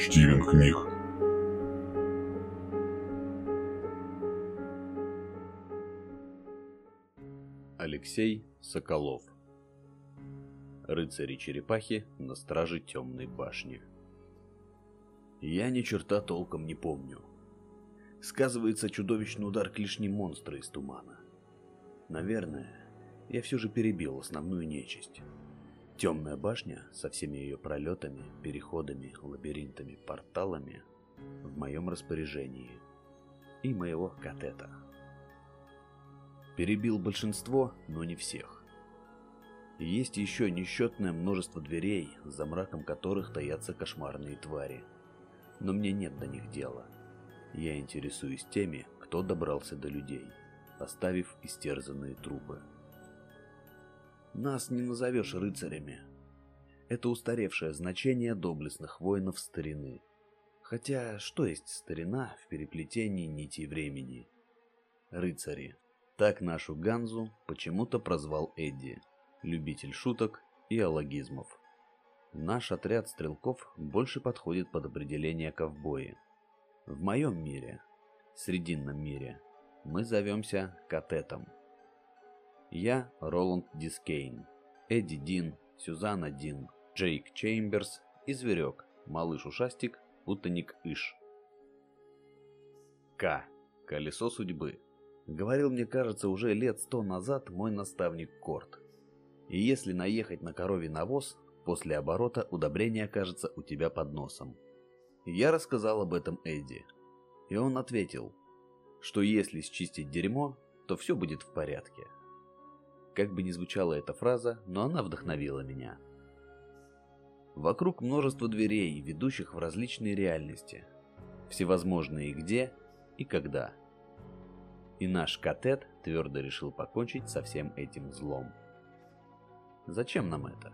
Стивен Книг. Алексей Соколов Рыцари-черепахи на страже темной башни Я ни черта толком не помню. Сказывается чудовищный удар клешни монстра из тумана. Наверное, я все же перебил основную нечисть. Темная башня со всеми ее пролетами, переходами, лабиринтами, порталами в моем распоряжении. И моего катета. Перебил большинство, но не всех. Есть еще несчетное множество дверей, за мраком которых таятся кошмарные твари. Но мне нет до них дела. Я интересуюсь теми, кто добрался до людей, оставив истерзанные трупы. Нас не назовешь рыцарями. Это устаревшее значение доблестных воинов старины. Хотя, что есть старина в переплетении нитей времени? Рыцари. Так нашу Ганзу почему-то прозвал Эдди, любитель шуток и аллогизмов. Наш отряд стрелков больше подходит под определение ковбои. В моем мире, срединном мире, мы зовемся катетом. Я Роланд Дискейн, Эдди Дин, Сюзанна Дин, Джейк Чемберс и Зверек, Малыш Ушастик, Путаник Иш. Ка. Колесо судьбы. Говорил, мне кажется, уже лет сто назад мой наставник Корт. И если наехать на коровий навоз, после оборота удобрение окажется у тебя под носом. Я рассказал об этом Эдди. И он ответил, что если счистить дерьмо, то все будет в порядке. Как бы ни звучала эта фраза, но она вдохновила меня. Вокруг множество дверей, ведущих в различные реальности. Всевозможные где и когда и наш катет твердо решил покончить со всем этим злом. Зачем нам это?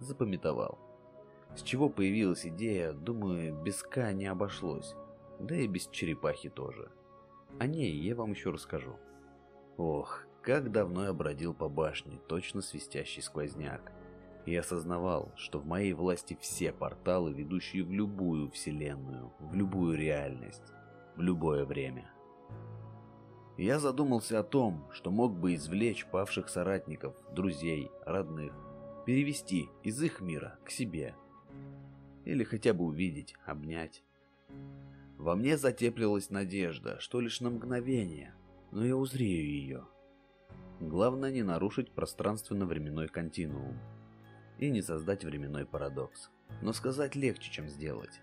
Запамятовал. С чего появилась идея, думаю, без К не обошлось. Да и без черепахи тоже. О ней я вам еще расскажу. Ох, как давно я бродил по башне, точно свистящий сквозняк. И осознавал, что в моей власти все порталы, ведущие в любую вселенную, в любую реальность, в любое время. Я задумался о том, что мог бы извлечь павших соратников, друзей, родных, перевести из их мира к себе. Или хотя бы увидеть, обнять. Во мне затеплилась надежда, что лишь на мгновение, но я узрею ее. Главное не нарушить пространственно-временной континуум и не создать временной парадокс. Но сказать легче, чем сделать.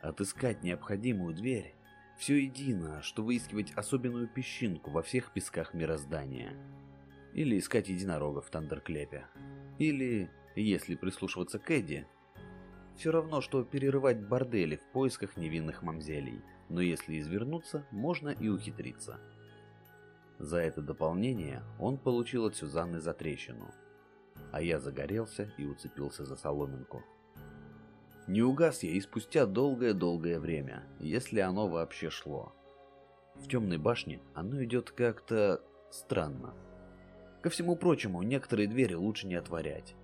Отыскать необходимую дверь все едино, что выискивать особенную песчинку во всех песках мироздания. Или искать единорога в Тандерклепе. Или, если прислушиваться к Эдди, все равно, что перерывать бордели в поисках невинных мамзелей. Но если извернуться, можно и ухитриться. За это дополнение он получил от Сюзанны затрещину. А я загорелся и уцепился за соломинку. Не угас я и спустя долгое-долгое время, если оно вообще шло. В темной башне оно идет как-то странно. Ко всему прочему, некоторые двери лучше не отворять,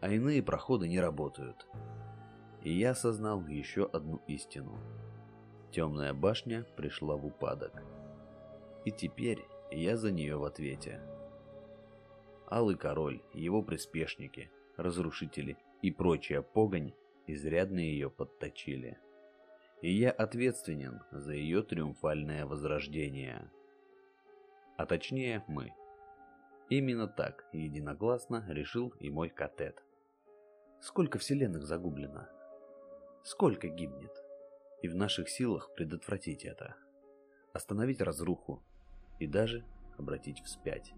а иные проходы не работают. И я осознал еще одну истину. Темная башня пришла в упадок. И теперь я за нее в ответе. Алый король, его приспешники, разрушители и прочая погонь изрядно ее подточили. И я ответственен за ее триумфальное возрождение. А точнее мы. Именно так единогласно решил и мой катет. Сколько вселенных загублено? Сколько гибнет? И в наших силах предотвратить это. Остановить разруху и даже обратить вспять.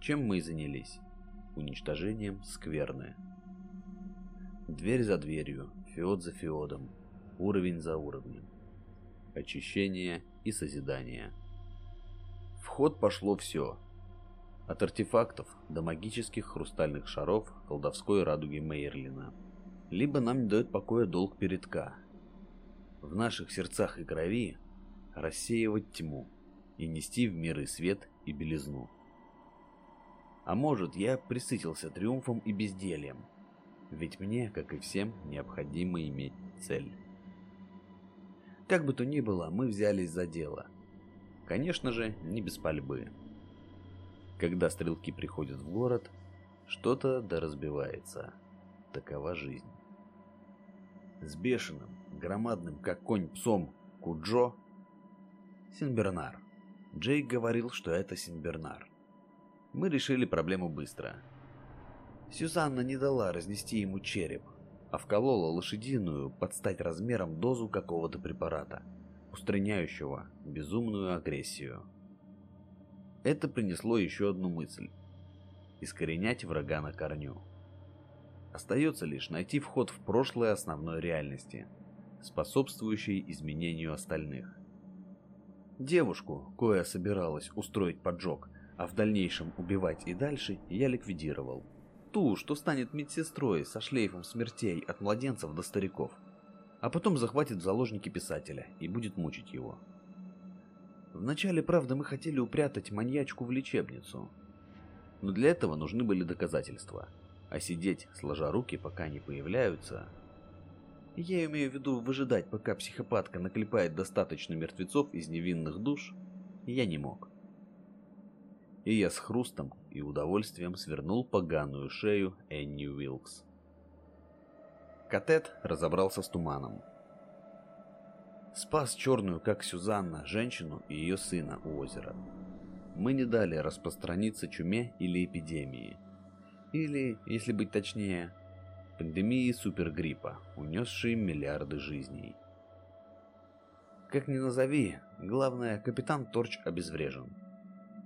Чем мы и занялись? Уничтожением скверны. Дверь за дверью, феод за феодом, уровень за уровнем. Очищение и созидание. В ход пошло все. От артефактов до магических хрустальных шаров колдовской радуги Мейерлина. Либо нам не дает покоя долг перед К. В наших сердцах и крови рассеивать тьму и нести в миры свет и белизну. А может, я присытился триумфом и бездельем, Ведь мне, как и всем, необходимо иметь цель. Как бы то ни было, мы взялись за дело. Конечно же, не без пальбы. Когда стрелки приходят в город, что-то да разбивается. Такова жизнь. С бешеным, громадным, как конь псом, Куджо Синбернар. Джейк говорил, что это Синбернар. Мы решили проблему быстро. Сюзанна не дала разнести ему череп, а вколола лошадиную под стать размером дозу какого-то препарата, устраняющего безумную агрессию. Это принесло еще одну мысль – искоренять врага на корню. Остается лишь найти вход в прошлое основной реальности, способствующий изменению остальных. Девушку, кое собиралась устроить поджог, а в дальнейшем убивать и дальше, я ликвидировал. Ту, что станет медсестрой со шлейфом смертей от младенцев до стариков. А потом захватит в заложники писателя и будет мучить его. Вначале, правда, мы хотели упрятать маньячку в лечебницу. Но для этого нужны были доказательства. А сидеть, сложа руки, пока они появляются, я имею в виду выжидать, пока психопатка наклепает достаточно мертвецов из невинных душ, я не мог. И я с хрустом и удовольствием свернул поганую шею Энни Уилкс. Катет разобрался с туманом. Спас черную, как Сюзанна, женщину и ее сына у озера. Мы не дали распространиться чуме или эпидемии. Или, если быть точнее, пандемии супергриппа, унесшей миллиарды жизней. Как ни назови, главное, капитан Торч обезврежен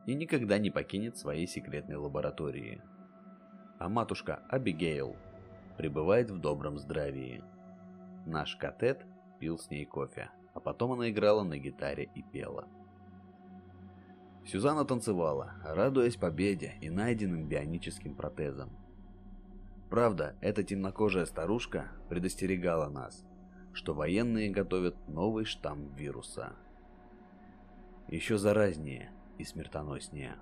и никогда не покинет своей секретной лаборатории. А матушка Абигейл пребывает в добром здравии. Наш катет пил с ней кофе, а потом она играла на гитаре и пела. Сюзанна танцевала, радуясь победе и найденным бионическим протезам. Правда, эта темнокожая старушка предостерегала нас, что военные готовят новый штамм вируса. Еще заразнее и смертоноснее.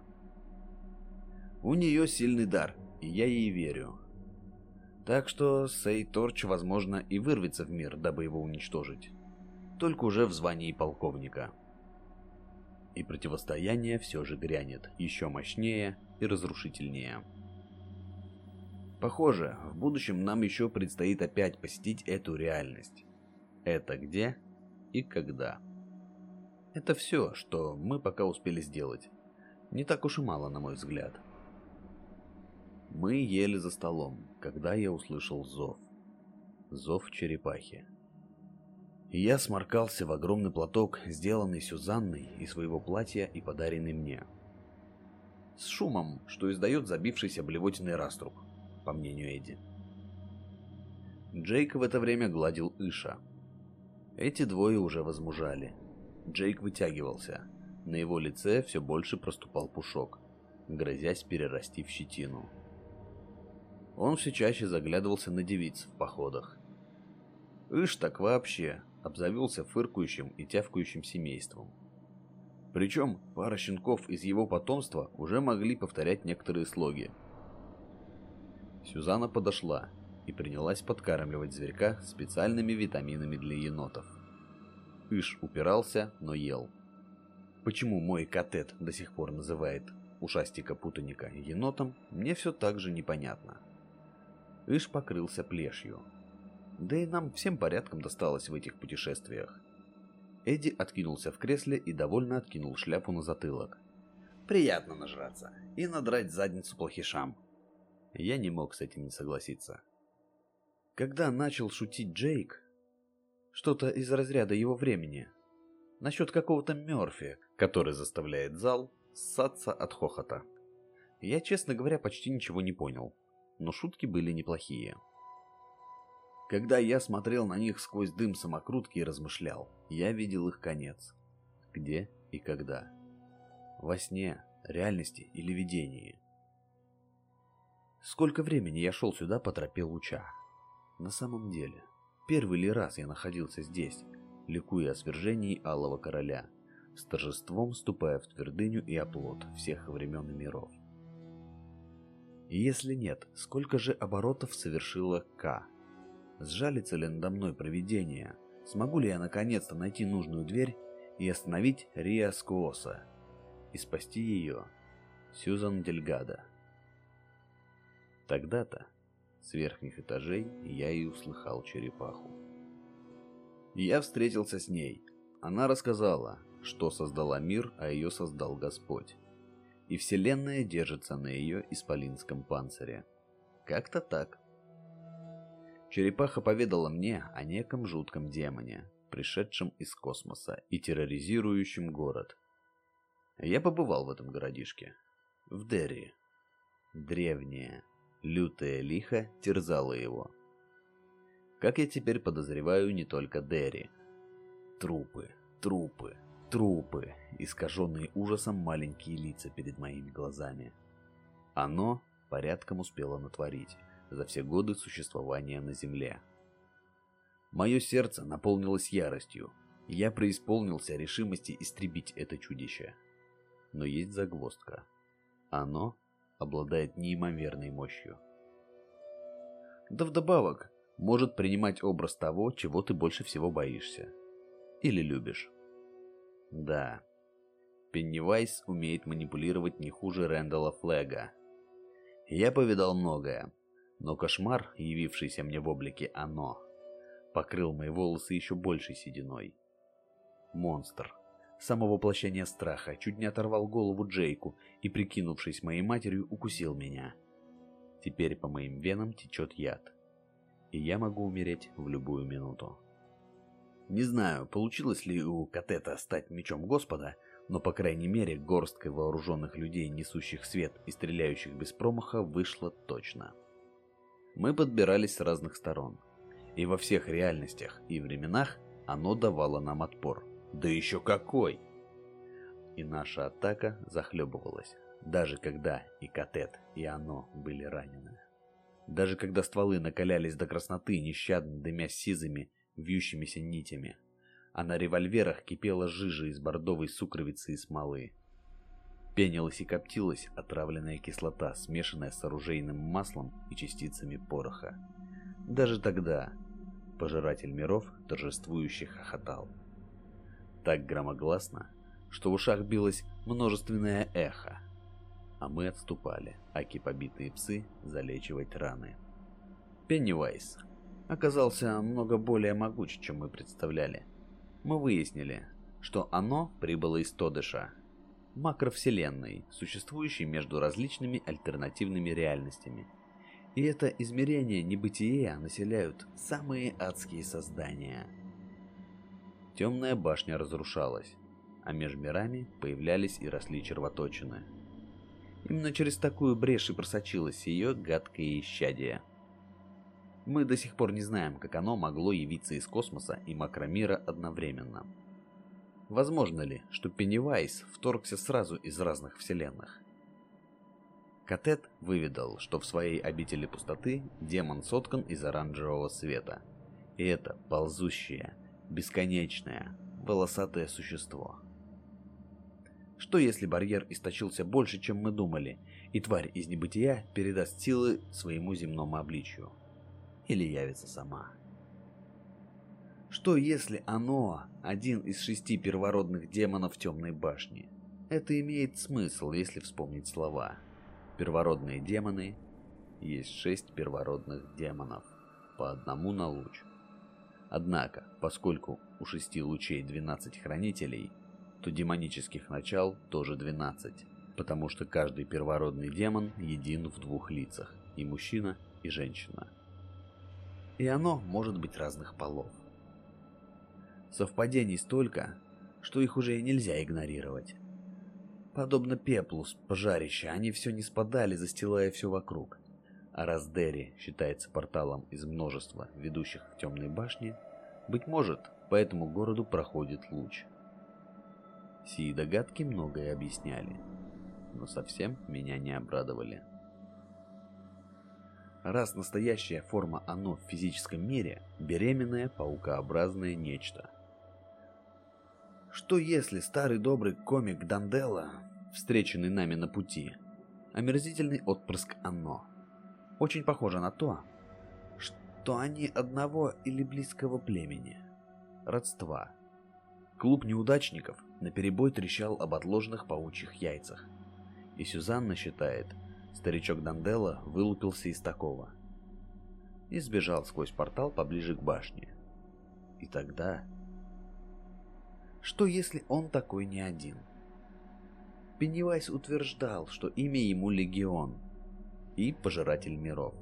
У нее сильный дар, и я ей верю. Так что Сей Торч, возможно, и вырвется в мир, дабы его уничтожить. Только уже в звании полковника. И противостояние все же грянет, еще мощнее и разрушительнее. Похоже, в будущем нам еще предстоит опять посетить эту реальность. Это где и когда. Это все, что мы пока успели сделать. Не так уж и мало, на мой взгляд. Мы ели за столом, когда я услышал зов. Зов черепахи. Я сморкался в огромный платок, сделанный Сюзанной из своего платья и подаренный мне. С шумом, что издает забившийся блевотиный раструб по мнению Эдди. Джейк в это время гладил Иша. Эти двое уже возмужали. Джейк вытягивался. На его лице все больше проступал пушок, грозясь перерасти в щетину. Он все чаще заглядывался на девиц в походах. Иш так вообще обзавелся фыркающим и тявкающим семейством. Причем пара щенков из его потомства уже могли повторять некоторые слоги – Сюзанна подошла и принялась подкармливать зверька специальными витаминами для енотов. Иш упирался, но ел. Почему мой катет до сих пор называет ушастика-путаника енотом, мне все так же непонятно. Иш покрылся плешью. Да и нам всем порядком досталось в этих путешествиях. Эдди откинулся в кресле и довольно откинул шляпу на затылок. Приятно нажраться и надрать задницу плохишам. Я не мог с этим не согласиться. Когда начал шутить Джейк, что-то из разряда его времени, насчет какого-то Мёрфи, который заставляет зал ссаться от хохота. Я, честно говоря, почти ничего не понял, но шутки были неплохие. Когда я смотрел на них сквозь дым самокрутки и размышлял, я видел их конец. Где и когда. Во сне, реальности или видении. Сколько времени я шел сюда по тропе луча? На самом деле, первый ли раз я находился здесь, ликуя о свержении Алого Короля, с торжеством ступая в твердыню и оплот всех времен и миров. И если нет, сколько же оборотов совершила К? Сжалится ли надо мной провидение? Смогу ли я наконец-то найти нужную дверь и остановить Риа Скуоса? И спасти ее? Сьюзан Дельгада. Тогда-то с верхних этажей я и услыхал черепаху. Я встретился с ней. Она рассказала, что создала мир, а ее создал Господь. И Вселенная держится на ее исполинском панцире. Как-то так. Черепаха поведала мне о неком жутком демоне, пришедшем из космоса и терроризирующем город. Я побывал в этом городишке. В Дерри. Древнее, лютое лихо терзало его. Как я теперь подозреваю, не только Дерри. Трупы, трупы, трупы, искаженные ужасом маленькие лица перед моими глазами. Оно порядком успело натворить за все годы существования на Земле. Мое сердце наполнилось яростью, и я преисполнился решимости истребить это чудище. Но есть загвоздка. Оно обладает неимоверной мощью. Да вдобавок, может принимать образ того, чего ты больше всего боишься. Или любишь. Да, Пеннивайз умеет манипулировать не хуже Рэндала Флега. Я повидал многое, но кошмар, явившийся мне в облике «Оно», покрыл мои волосы еще большей сединой. Монстр, само воплощение страха, чуть не оторвал голову Джейку и, прикинувшись моей матерью, укусил меня. Теперь по моим венам течет яд, и я могу умереть в любую минуту. Не знаю, получилось ли у Катета стать мечом Господа, но по крайней мере горсткой вооруженных людей, несущих свет и стреляющих без промаха, вышло точно. Мы подбирались с разных сторон. И во всех реальностях и временах оно давало нам отпор. Да еще какой! И наша атака захлебывалась, даже когда и Катет, и оно были ранены. Даже когда стволы накалялись до красноты, нещадно дымя сизыми, вьющимися нитями, а на револьверах кипела жижа из бордовой сукровицы и смолы. Пенилась и коптилась отравленная кислота, смешанная с оружейным маслом и частицами пороха. Даже тогда пожиратель миров торжествующе хохотал. Так громогласно, что в ушах билось множественное эхо. А мы отступали, аки побитые псы, залечивать раны. Пеннивайз оказался много более могуч, чем мы представляли. Мы выяснили, что оно прибыло из Тодыша, макровселенной, существующей между различными альтернативными реальностями. И это измерение небытия населяют самые адские создания. Темная башня разрушалась, а между мирами появлялись и росли червоточины. Именно через такую брешь и просочилось ее гадкое исчадие. Мы до сих пор не знаем, как оно могло явиться из космоса и макромира одновременно. Возможно ли, что Пеннивайз вторгся сразу из разных вселенных? Катет выведал, что в своей обители пустоты демон соткан из оранжевого света. И это ползущее, бесконечное, волосатое существо. Что если барьер источился больше, чем мы думали, и тварь из небытия передаст силы своему земному обличию? Или явится сама? Что если оно один из шести первородных демонов Темной башни? Это имеет смысл, если вспомнить слова. Первородные демоны есть шесть первородных демонов, по одному на луч. Однако, поскольку у шести лучей 12 хранителей, то демонических начал тоже 12, потому что каждый первородный демон един в двух лицах, и мужчина, и женщина. И оно может быть разных полов. Совпадений столько, что их уже и нельзя игнорировать. Подобно пеплу с пожарища, они все не спадали, застилая все вокруг. А раз Дерри считается порталом из множества, ведущих к темной башне, быть может, по этому городу проходит луч. Сии догадки многое объясняли, но совсем меня не обрадовали. Раз настоящая форма оно в физическом мире – беременное паукообразное нечто, что если старый добрый комик Данделла, встреченный нами на пути, Омерзительный отпрыск оно. Очень похоже на то, что они одного или близкого племени. Родства. Клуб неудачников наперебой трещал об отложенных паучьих яйцах. И Сюзанна считает, старичок Данделла вылупился из такого. И сбежал сквозь портал поближе к башне. И тогда... Что если он такой не один? Пеннивайз утверждал, что имя ему Легион и Пожиратель миров.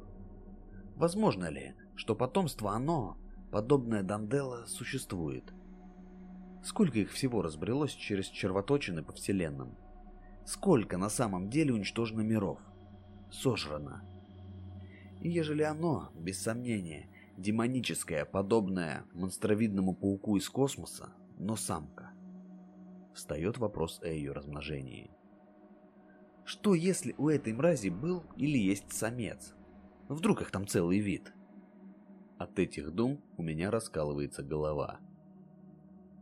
Возможно ли, что потомство оно, подобное Данделла, существует? Сколько их всего разбрелось через червоточины по вселенным? Сколько на самом деле уничтожено миров? Сожрано. И ежели оно, без сомнения, демоническое, подобное монстровидному пауку из космоса, но самка, встает вопрос о ее размножении. Что если у этой мрази был или есть самец? Вдруг их там целый вид? От этих дум у меня раскалывается голова.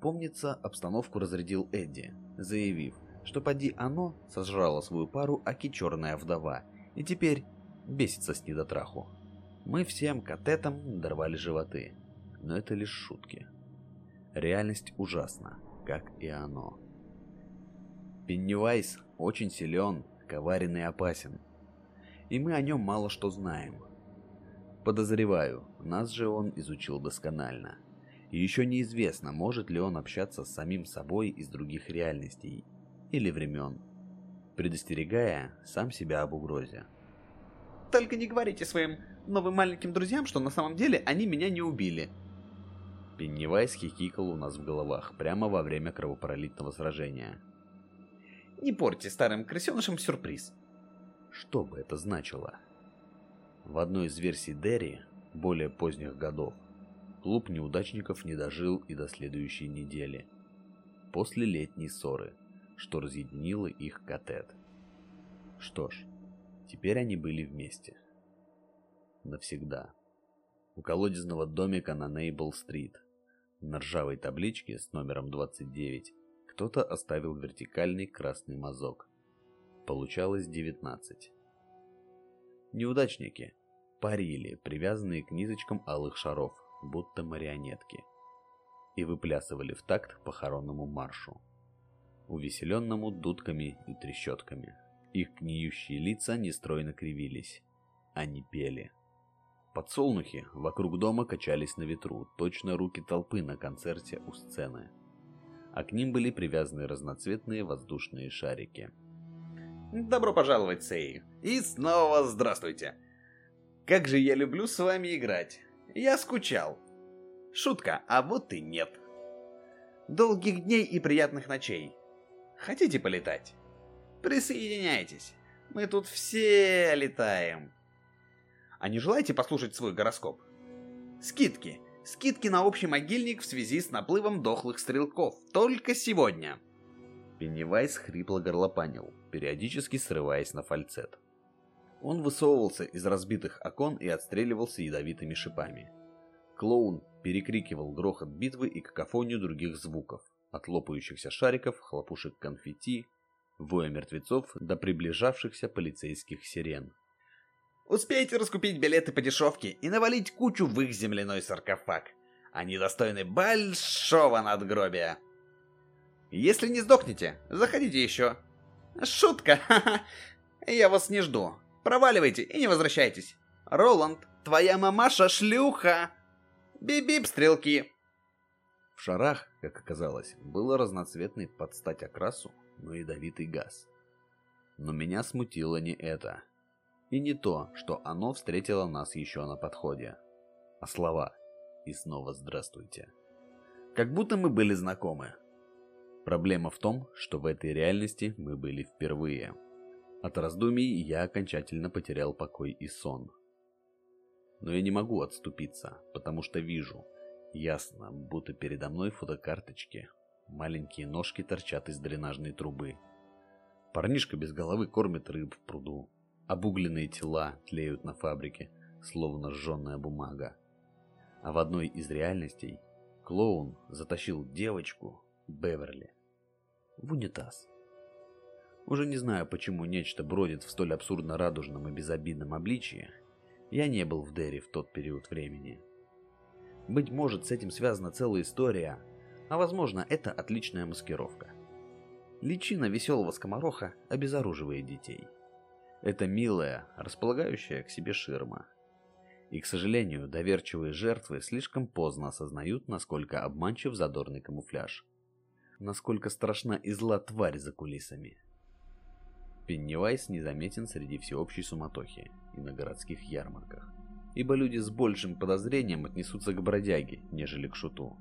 Помнится, обстановку разрядил Эдди, заявив, что поди оно сожрало свою пару Аки Черная Вдова, и теперь бесится с недотраху. Мы всем катетам дорвали животы, но это лишь шутки. Реальность ужасна, как и оно. Пеннивайз очень силен, коварен и опасен. И мы о нем мало что знаем. Подозреваю, нас же он изучил досконально. И еще неизвестно, может ли он общаться с самим собой из других реальностей или времен, предостерегая сам себя об угрозе. Только не говорите своим новым маленьким друзьям, что на самом деле они меня не убили. Пеннивайз хихикал у нас в головах прямо во время кровопролитного сражения. Не порти старым крысенышам сюрприз. Что бы это значило? В одной из версий Дерри, более поздних годов, клуб неудачников не дожил и до следующей недели. После летней ссоры, что разъединило их катет. Что ж, теперь они были вместе. Навсегда. У колодезного домика на Нейбл-стрит, на ржавой табличке с номером 29, кто-то оставил вертикальный красный мазок. Получалось 19. Неудачники парили, привязанные к низочкам алых шаров, будто марионетки, и выплясывали в такт похоронному маршу, увеселенному дудками и трещотками. Их гниющие лица нестройно кривились. Они пели. Подсолнухи вокруг дома качались на ветру, точно руки толпы на концерте у сцены. А к ним были привязаны разноцветные воздушные шарики. Добро пожаловать, Сей. И снова здравствуйте. Как же я люблю с вами играть. Я скучал. Шутка, а вот и нет. Долгих дней и приятных ночей. Хотите полетать? Присоединяйтесь. Мы тут все летаем. А не желаете послушать свой гороскоп? Скидки. Скидки на общий могильник в связи с наплывом дохлых стрелков. Только сегодня. Пеннивайз хрипло горлопанил, периодически срываясь на фальцет. Он высовывался из разбитых окон и отстреливался ядовитыми шипами. Клоун перекрикивал грохот битвы и какофонию других звуков, от лопающихся шариков, хлопушек конфетти, воя мертвецов до приближавшихся полицейских сирен. Успейте раскупить билеты по дешевке и навалить кучу в их земляной саркофаг. Они достойны большого надгробия. Если не сдохнете, заходите еще. Шутка, Я вас не жду. Проваливайте и не возвращайтесь. Роланд, твоя мамаша шлюха. Бип-бип, стрелки. В шарах, как оказалось, было разноцветный под стать окрасу, но ядовитый газ. Но меня смутило не это. И не то, что оно встретило нас еще на подходе, а слова «И снова здравствуйте». Как будто мы были знакомы. Проблема в том, что в этой реальности мы были впервые. От раздумий я окончательно потерял покой и сон. Но я не могу отступиться, потому что вижу, ясно, будто передо мной фотокарточки. Маленькие ножки торчат из дренажной трубы. Парнишка без головы кормит рыб в пруду. Обугленные тела тлеют на фабрике, словно сжженная бумага. А в одной из реальностей клоун затащил девочку, Беверли, в унитаз. Уже не знаю, почему нечто бродит в столь абсурдно радужном и безобидном обличии. Я не был в Дерри в тот период времени. Быть может, с этим связана целая история, а возможно, это отличная маскировка. Личина веселого скомороха обезоруживает детей. Это милая, располагающая к себе ширма. И, к сожалению, доверчивые жертвы слишком поздно осознают, насколько обманчив задорный камуфляж. Насколько страшна и зла тварь за кулисами. Пеннивайз незаметен среди всеобщей суматохи и на городских ярмарках, ибо люди с большим подозрением отнесутся к бродяге, нежели к шуту.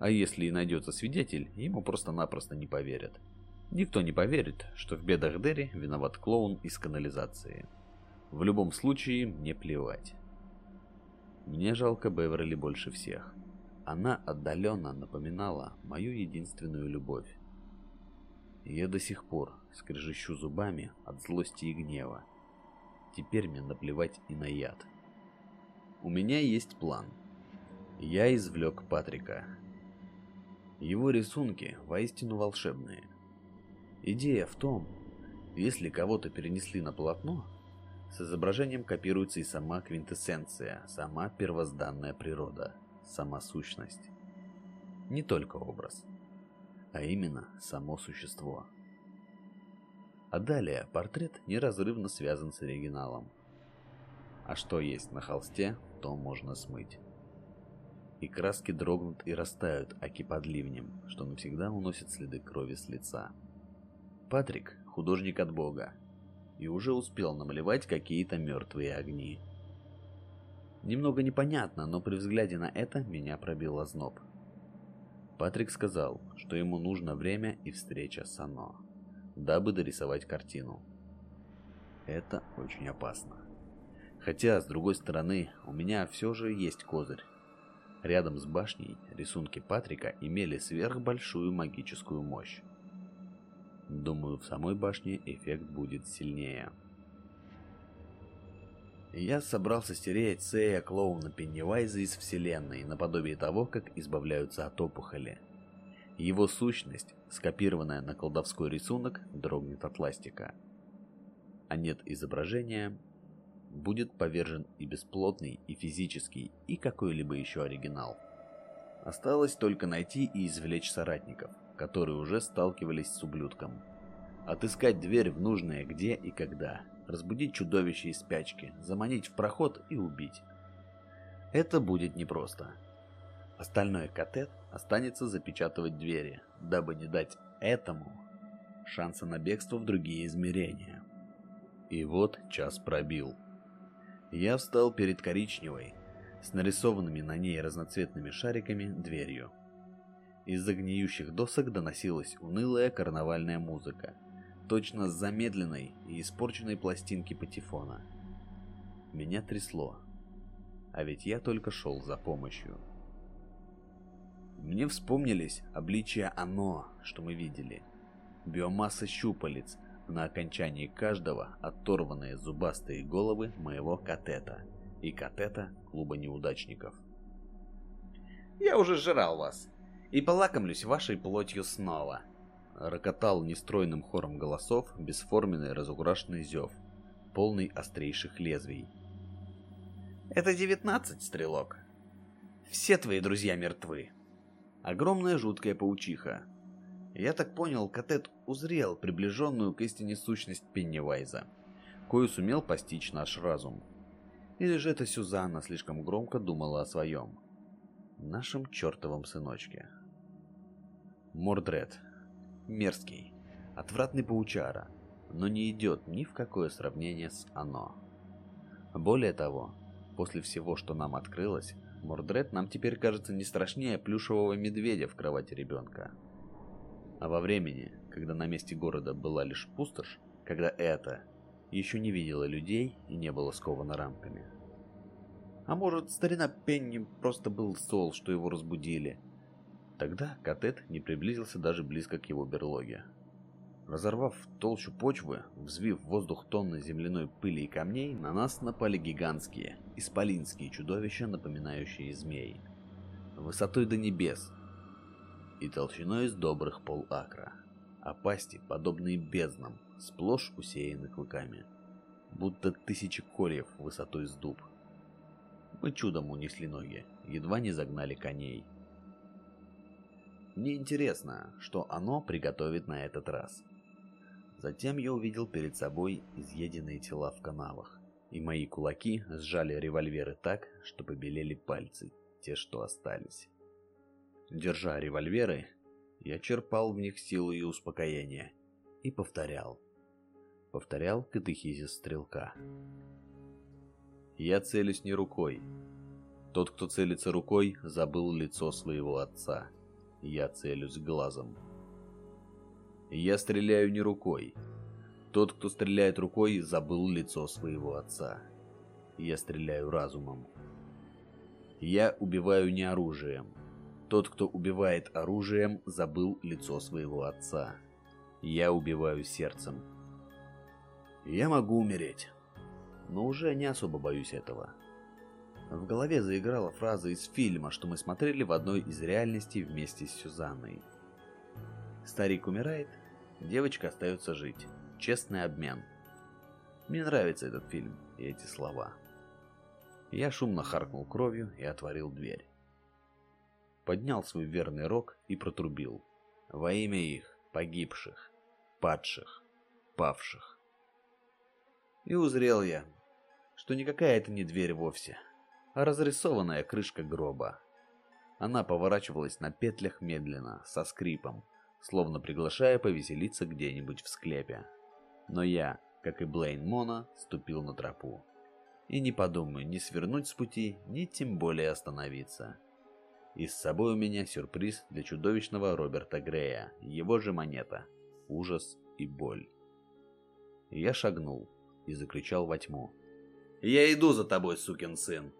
А если и найдется свидетель, ему просто-напросто не поверят. Никто не поверит, что в бедах Дерри виноват клоун из канализации. В любом случае, мне плевать. Мне жалко Беверли больше всех. Она отдаленно напоминала мою единственную любовь. Я до сих пор скрежещу зубами от злости и гнева. Теперь мне наплевать и на яд. У меня есть план. Я извлек Патрика. Его рисунки воистину волшебные. Идея в том, если кого-то перенесли на полотно, с изображением копируется и сама квинтэссенция, сама первозданная природа, сама сущность. Не только образ а именно само существо. А далее портрет неразрывно связан с оригиналом. А что есть на холсте, то можно смыть. И краски дрогнут и растают, аки под ливнем, что навсегда уносит следы крови с лица. Патрик – художник от бога, и уже успел намалевать какие-то мертвые огни. Немного непонятно, но при взгляде на это меня пробил озноб. Патрик сказал, что ему нужно время и встреча с Ано, дабы дорисовать картину. Это очень опасно. Хотя, с другой стороны, у меня все же есть козырь. Рядом с башней рисунки Патрика имели сверхбольшую магическую мощь. Думаю, в самой башне эффект будет сильнее. Я собрался стереть Сея клоуна Пеннивайза из вселенной, наподобие того, как избавляются от опухоли. Его сущность, скопированная на колдовской рисунок, дрогнет от ластика. А нет изображения, будет повержен и бесплотный, и физический, и какой-либо еще оригинал. Осталось только найти и извлечь соратников, которые уже сталкивались с ублюдком. Отыскать дверь в нужное где и когда – разбудить чудовище из спячки, заманить в проход и убить. Это будет непросто. Остальное Катет останется запечатывать двери, дабы не дать этому шанса на бегство в другие измерения. И вот час пробил. Я встал перед коричневой, с нарисованными на ней разноцветными шариками, дверью. Из-за гниющих досок доносилась унылая карнавальная музыка – точно с замедленной и испорченной пластинки патефона. Меня трясло, а ведь я только шел за помощью. Мне вспомнились обличия «оно», что мы видели. Биомасса щупалец, на окончании каждого оторванные зубастые головы моего катета и катета клуба неудачников. «Я уже жрал вас и полакомлюсь вашей плотью снова», рокотал нестройным хором голосов бесформенный разукрашенный зев, полный острейших лезвий. «Это девятнадцать, стрелок. Все твои друзья мертвы». Огромная жуткая паучиха. Я так понял, Катет узрел приближенную к истине сущность Пеннивайза, кою сумел постичь наш разум. Или же это Сюзанна слишком громко думала о своем, нашем чертовом сыночке. Мордред, мерзкий, отвратный паучара, но не идет ни в какое сравнение с оно. Более того, после всего, что нам открылось, Мордред нам теперь кажется не страшнее плюшевого медведя в кровати ребенка. А во времени, когда на месте города была лишь пустошь, когда это еще не видела людей и не было сковано рамками. А может, старина Пенни просто был зол, что его разбудили, Тогда Катет не приблизился даже близко к его берлоге. Разорвав толщу почвы, взвив в воздух тонны земляной пыли и камней, на нас напали гигантские, исполинские чудовища, напоминающие змей. Высотой до небес и толщиной из добрых полакра. А пасти, подобные безднам, сплошь усеяны клыками, будто тысячи кольев высотой с дуб. Мы чудом унесли ноги, едва не загнали коней. Мне интересно, что оно приготовит на этот раз. Затем я увидел перед собой изъеденные тела в канавах, и мои кулаки сжали револьверы так, что побелели пальцы, те, что остались. Держа револьверы, я черпал в них силу и успокоение, и повторял. Повторял катехизис стрелка. Я целюсь не рукой. Тот, кто целится рукой, забыл лицо своего отца. Я целюсь глазом. Я стреляю не рукой. Тот, кто стреляет рукой, забыл лицо своего отца. Я стреляю разумом. Я убиваю не оружием. Тот, кто убивает оружием, забыл лицо своего отца. Я убиваю сердцем. Я могу умереть, но уже не особо боюсь этого. В голове заиграла фраза из фильма, что мы смотрели в одной из реальностей вместе с Сюзанной. Старик умирает, девочка остается жить. Честный обмен. Мне нравится этот фильм и эти слова. Я шумно харкнул кровью и отворил дверь. Поднял свой верный рог и протрубил. Во имя их, погибших, падших, павших. И узрел я, что никакая это не дверь вовсе, а разрисованная крышка гроба. Она поворачивалась на петлях медленно, со скрипом, словно приглашая повеселиться где-нибудь в склепе. Но я, как и Блейн Мона, ступил на тропу. И не подумаю ни свернуть с пути, ни тем более остановиться. И с собой у меня сюрприз для чудовищного Роберта Грея, его же монета, ужас и боль. Я шагнул и закричал во тьму. «Я иду за тобой, сукин сын!»